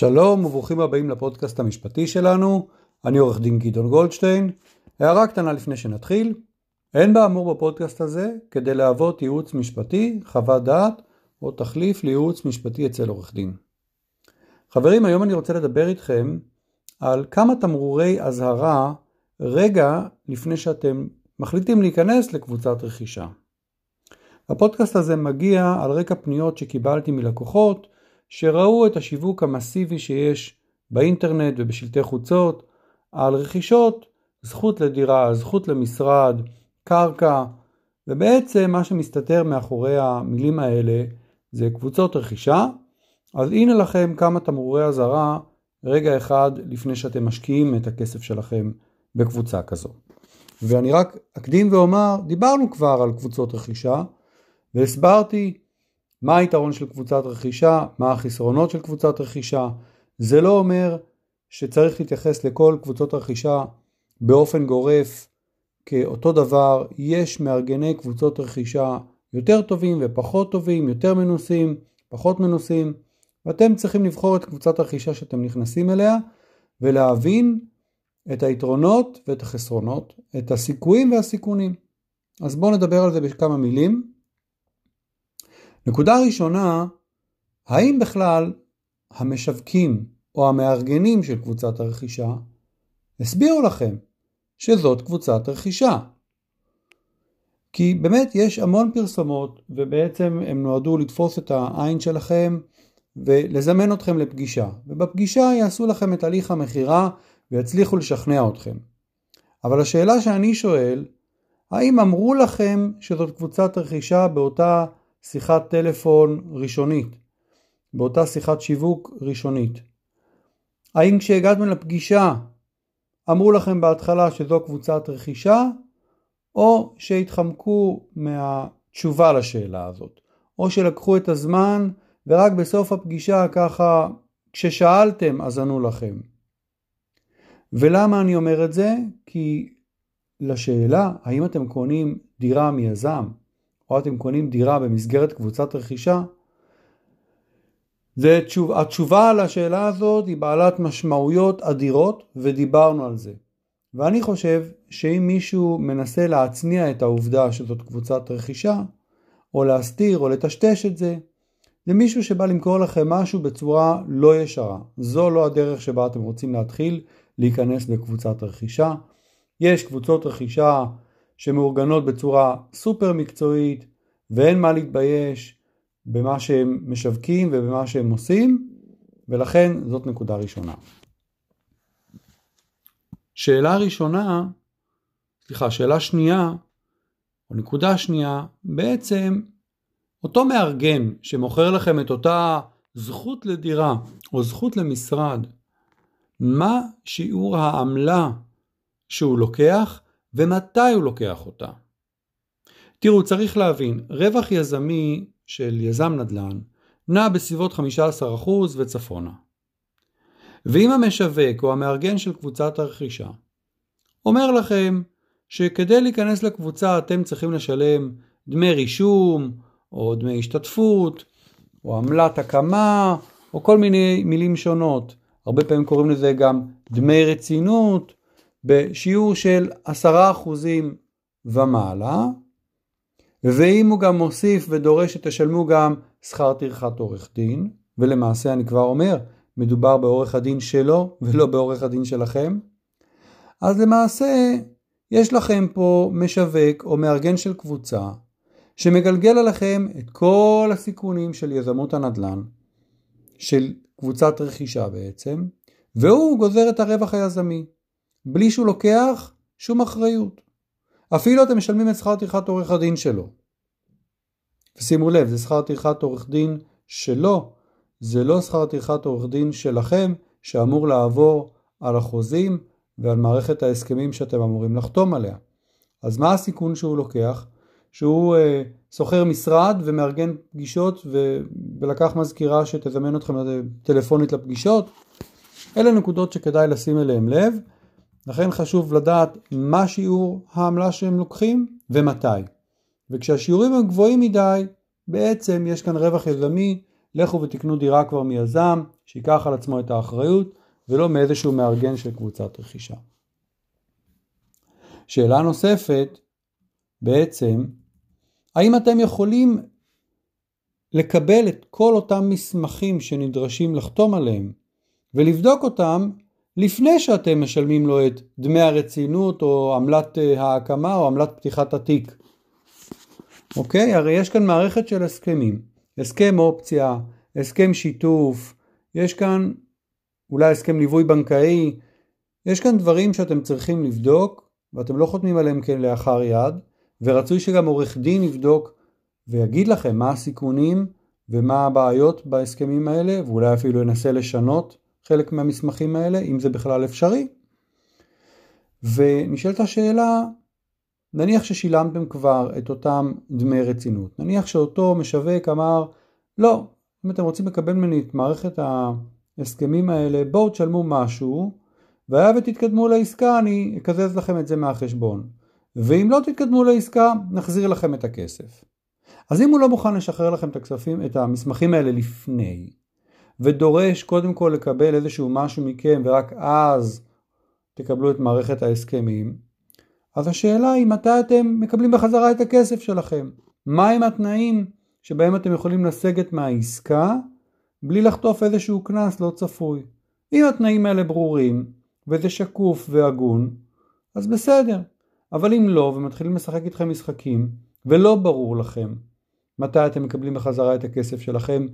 שלום וברוכים הבאים לפודקאסט המשפטי שלנו, אני עורך דין גדעון גולדשטיין. הערה קטנה לפני שנתחיל, אין באמור בפודקאסט הזה כדי להוות ייעוץ משפטי, חוות דעת או תחליף לייעוץ משפטי אצל עורך דין. חברים, היום אני רוצה לדבר איתכם על כמה תמרורי אזהרה רגע לפני שאתם מחליטים להיכנס לקבוצת רכישה. הפודקאסט הזה מגיע על רקע פניות שקיבלתי מלקוחות שראו את השיווק המסיבי שיש באינטרנט ובשלטי חוצות על רכישות, זכות לדירה, זכות למשרד, קרקע, ובעצם מה שמסתתר מאחורי המילים האלה זה קבוצות רכישה. אז הנה לכם כמה תמרורי אזהרה רגע אחד לפני שאתם משקיעים את הכסף שלכם בקבוצה כזו. ואני רק אקדים ואומר, דיברנו כבר על קבוצות רכישה והסברתי מה היתרון של קבוצת רכישה, מה החסרונות של קבוצת רכישה. זה לא אומר שצריך להתייחס לכל קבוצות רכישה באופן גורף כאותו דבר. יש מארגני קבוצות רכישה יותר טובים ופחות טובים, יותר מנוסים, פחות מנוסים, ואתם צריכים לבחור את קבוצת הרכישה שאתם נכנסים אליה ולהבין את היתרונות ואת החסרונות, את הסיכויים והסיכונים. אז בואו נדבר על זה בכמה מילים. נקודה ראשונה, האם בכלל המשווקים או המארגנים של קבוצת הרכישה הסבירו לכם שזאת קבוצת רכישה? כי באמת יש המון פרסומות ובעצם הם נועדו לתפוס את העין שלכם ולזמן אתכם לפגישה ובפגישה יעשו לכם את הליך המכירה ויצליחו לשכנע אתכם. אבל השאלה שאני שואל, האם אמרו לכם שזאת קבוצת רכישה באותה שיחת טלפון ראשונית, באותה שיחת שיווק ראשונית. האם כשהגעתם לפגישה אמרו לכם בהתחלה שזו קבוצת רכישה, או שהתחמקו מהתשובה לשאלה הזאת, או שלקחו את הזמן ורק בסוף הפגישה ככה כששאלתם אז ענו לכם. ולמה אני אומר את זה? כי לשאלה האם אתם קונים דירה מיזם או אתם קונים דירה במסגרת קבוצת רכישה, זה תשוב, התשובה השאלה הזאת היא בעלת משמעויות אדירות ודיברנו על זה. ואני חושב שאם מישהו מנסה להצניע את העובדה שזאת קבוצת רכישה, או להסתיר או לטשטש את זה, זה מישהו שבא למכור לכם משהו בצורה לא ישרה. זו לא הדרך שבה אתם רוצים להתחיל להיכנס לקבוצת רכישה. יש קבוצות רכישה שמאורגנות בצורה סופר מקצועית ואין מה להתבייש במה שהם משווקים ובמה שהם עושים ולכן זאת נקודה ראשונה. שאלה ראשונה, סליחה, שאלה שנייה, או נקודה שנייה, בעצם אותו מארגן שמוכר לכם את אותה זכות לדירה או זכות למשרד, מה שיעור העמלה שהוא לוקח ומתי הוא לוקח אותה. תראו, צריך להבין, רווח יזמי של יזם נדל"ן נע בסביבות 15% וצפונה. ואם המשווק או המארגן של קבוצת הרכישה אומר לכם שכדי להיכנס לקבוצה אתם צריכים לשלם דמי רישום או דמי השתתפות או עמלת הקמה או כל מיני מילים שונות, הרבה פעמים קוראים לזה גם דמי רצינות בשיעור של 10% ומעלה, ואם הוא גם מוסיף ודורש שתשלמו גם שכר טרחת עורך דין, ולמעשה אני כבר אומר, מדובר בעורך הדין שלו ולא בעורך הדין שלכם, אז למעשה יש לכם פה משווק או מארגן של קבוצה שמגלגל עליכם את כל הסיכונים של יזמות הנדל"ן, של קבוצת רכישה בעצם, והוא גוזר את הרווח היזמי. בלי שהוא לוקח שום אחריות. אפילו אתם משלמים את שכר טרחת עורך הדין שלו. ושימו לב, זה שכר טרחת עורך דין שלו, זה לא שכר טרחת עורך דין שלכם שאמור לעבור על החוזים ועל מערכת ההסכמים שאתם אמורים לחתום עליה. אז מה הסיכון שהוא לוקח? שהוא אה, שוכר משרד ומארגן פגישות ו... ולקח מזכירה שתזמן אתכם טלפונית לפגישות? אלה נקודות שכדאי לשים אליהם לב. לכן חשוב לדעת מה שיעור העמלה שהם לוקחים ומתי. וכשהשיעורים הם גבוהים מדי, בעצם יש כאן רווח יזמי, לכו ותקנו דירה כבר מיזם, שיקח על עצמו את האחריות ולא מאיזשהו מארגן של קבוצת רכישה. שאלה נוספת, בעצם, האם אתם יכולים לקבל את כל אותם מסמכים שנדרשים לחתום עליהם ולבדוק אותם לפני שאתם משלמים לו את דמי הרצינות או עמלת אה, ההקמה או עמלת פתיחת התיק. אוקיי? הרי יש כאן מערכת של הסכמים. הסכם אופציה, הסכם שיתוף, יש כאן אולי הסכם ליווי בנקאי, יש כאן דברים שאתם צריכים לבדוק ואתם לא חותמים עליהם כלאחר יד, ורצוי שגם עורך דין יבדוק ויגיד לכם מה הסיכונים ומה הבעיות בהסכמים האלה, ואולי אפילו ינסה לשנות חלק מהמסמכים האלה, אם זה בכלל אפשרי. ונשאלת השאלה, נניח ששילמתם כבר את אותם דמי רצינות, נניח שאותו משווק אמר, לא, אם אתם רוצים לקבל ממני את מערכת ההסכמים האלה, בואו תשלמו משהו, והיה ותתקדמו לעסקה, אני אקזז לכם את זה מהחשבון. ואם לא תתקדמו לעסקה, נחזיר לכם את הכסף. אז אם הוא לא מוכן לשחרר לכם את הכספים, את המסמכים האלה לפני, ודורש קודם כל לקבל איזשהו משהו מכם ורק אז תקבלו את מערכת ההסכמים, אז השאלה היא מתי אתם מקבלים בחזרה את הכסף שלכם. מהם התנאים שבהם אתם יכולים לסגת מהעסקה בלי לחטוף איזשהו קנס לא צפוי. אם התנאים האלה ברורים וזה שקוף והגון, אז בסדר. אבל אם לא ומתחילים לשחק איתכם משחקים ולא ברור לכם מתי אתם מקבלים בחזרה את הכסף שלכם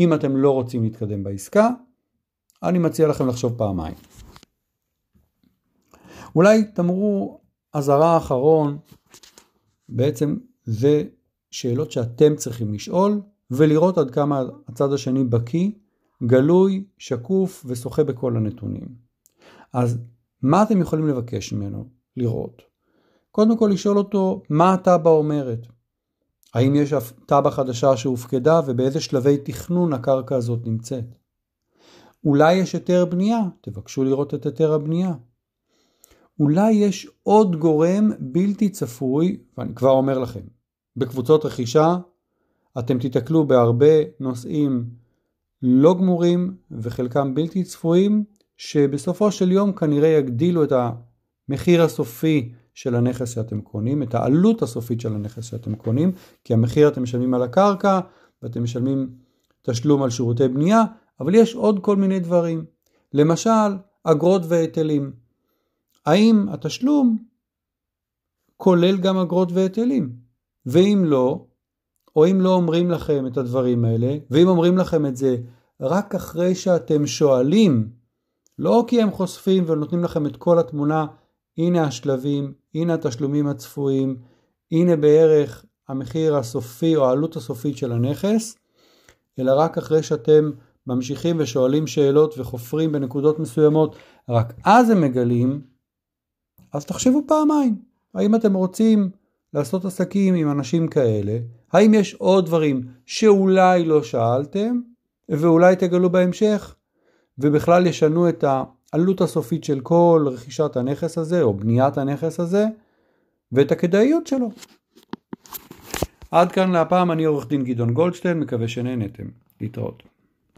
אם אתם לא רוצים להתקדם בעסקה, אני מציע לכם לחשוב פעמיים. אולי תמרו אזהרה האחרון, בעצם זה שאלות שאתם צריכים לשאול ולראות עד כמה הצד השני בקיא, גלוי, שקוף ושוחה בכל הנתונים. אז מה אתם יכולים לבקש ממנו לראות? קודם כל לשאול אותו מה התב"ע אומרת. האם יש תב"ע חדשה שהופקדה ובאיזה שלבי תכנון הקרקע הזאת נמצאת? אולי יש היתר בנייה, תבקשו לראות את היתר הבנייה. אולי יש עוד גורם בלתי צפוי, ואני כבר אומר לכם, בקבוצות רכישה אתם תיתקלו בהרבה נושאים לא גמורים וחלקם בלתי צפויים, שבסופו של יום כנראה יגדילו את המחיר הסופי של הנכס שאתם קונים, את העלות הסופית של הנכס שאתם קונים, כי המחיר אתם משלמים על הקרקע ואתם משלמים תשלום על שירותי בנייה, אבל יש עוד כל מיני דברים. למשל, אגרות והיטלים. האם התשלום כולל גם אגרות והיטלים? ואם לא, או אם לא אומרים לכם את הדברים האלה, ואם אומרים לכם את זה רק אחרי שאתם שואלים, לא כי הם חושפים ונותנים לכם את כל התמונה, הנה השלבים, הנה התשלומים הצפויים, הנה בערך המחיר הסופי או העלות הסופית של הנכס, אלא רק אחרי שאתם ממשיכים ושואלים שאלות וחופרים בנקודות מסוימות, רק אז הם מגלים, אז תחשבו פעמיים, האם אתם רוצים לעשות עסקים עם אנשים כאלה, האם יש עוד דברים שאולי לא שאלתם ואולי תגלו בהמשך ובכלל ישנו את העלות הסופית של כל רכישת הנכס הזה או בניית הנכס הזה ואת הכדאיות שלו. עד כאן להפעם אני עורך דין גדעון גולדשטיין, מקווה שנהנתם. להתראות.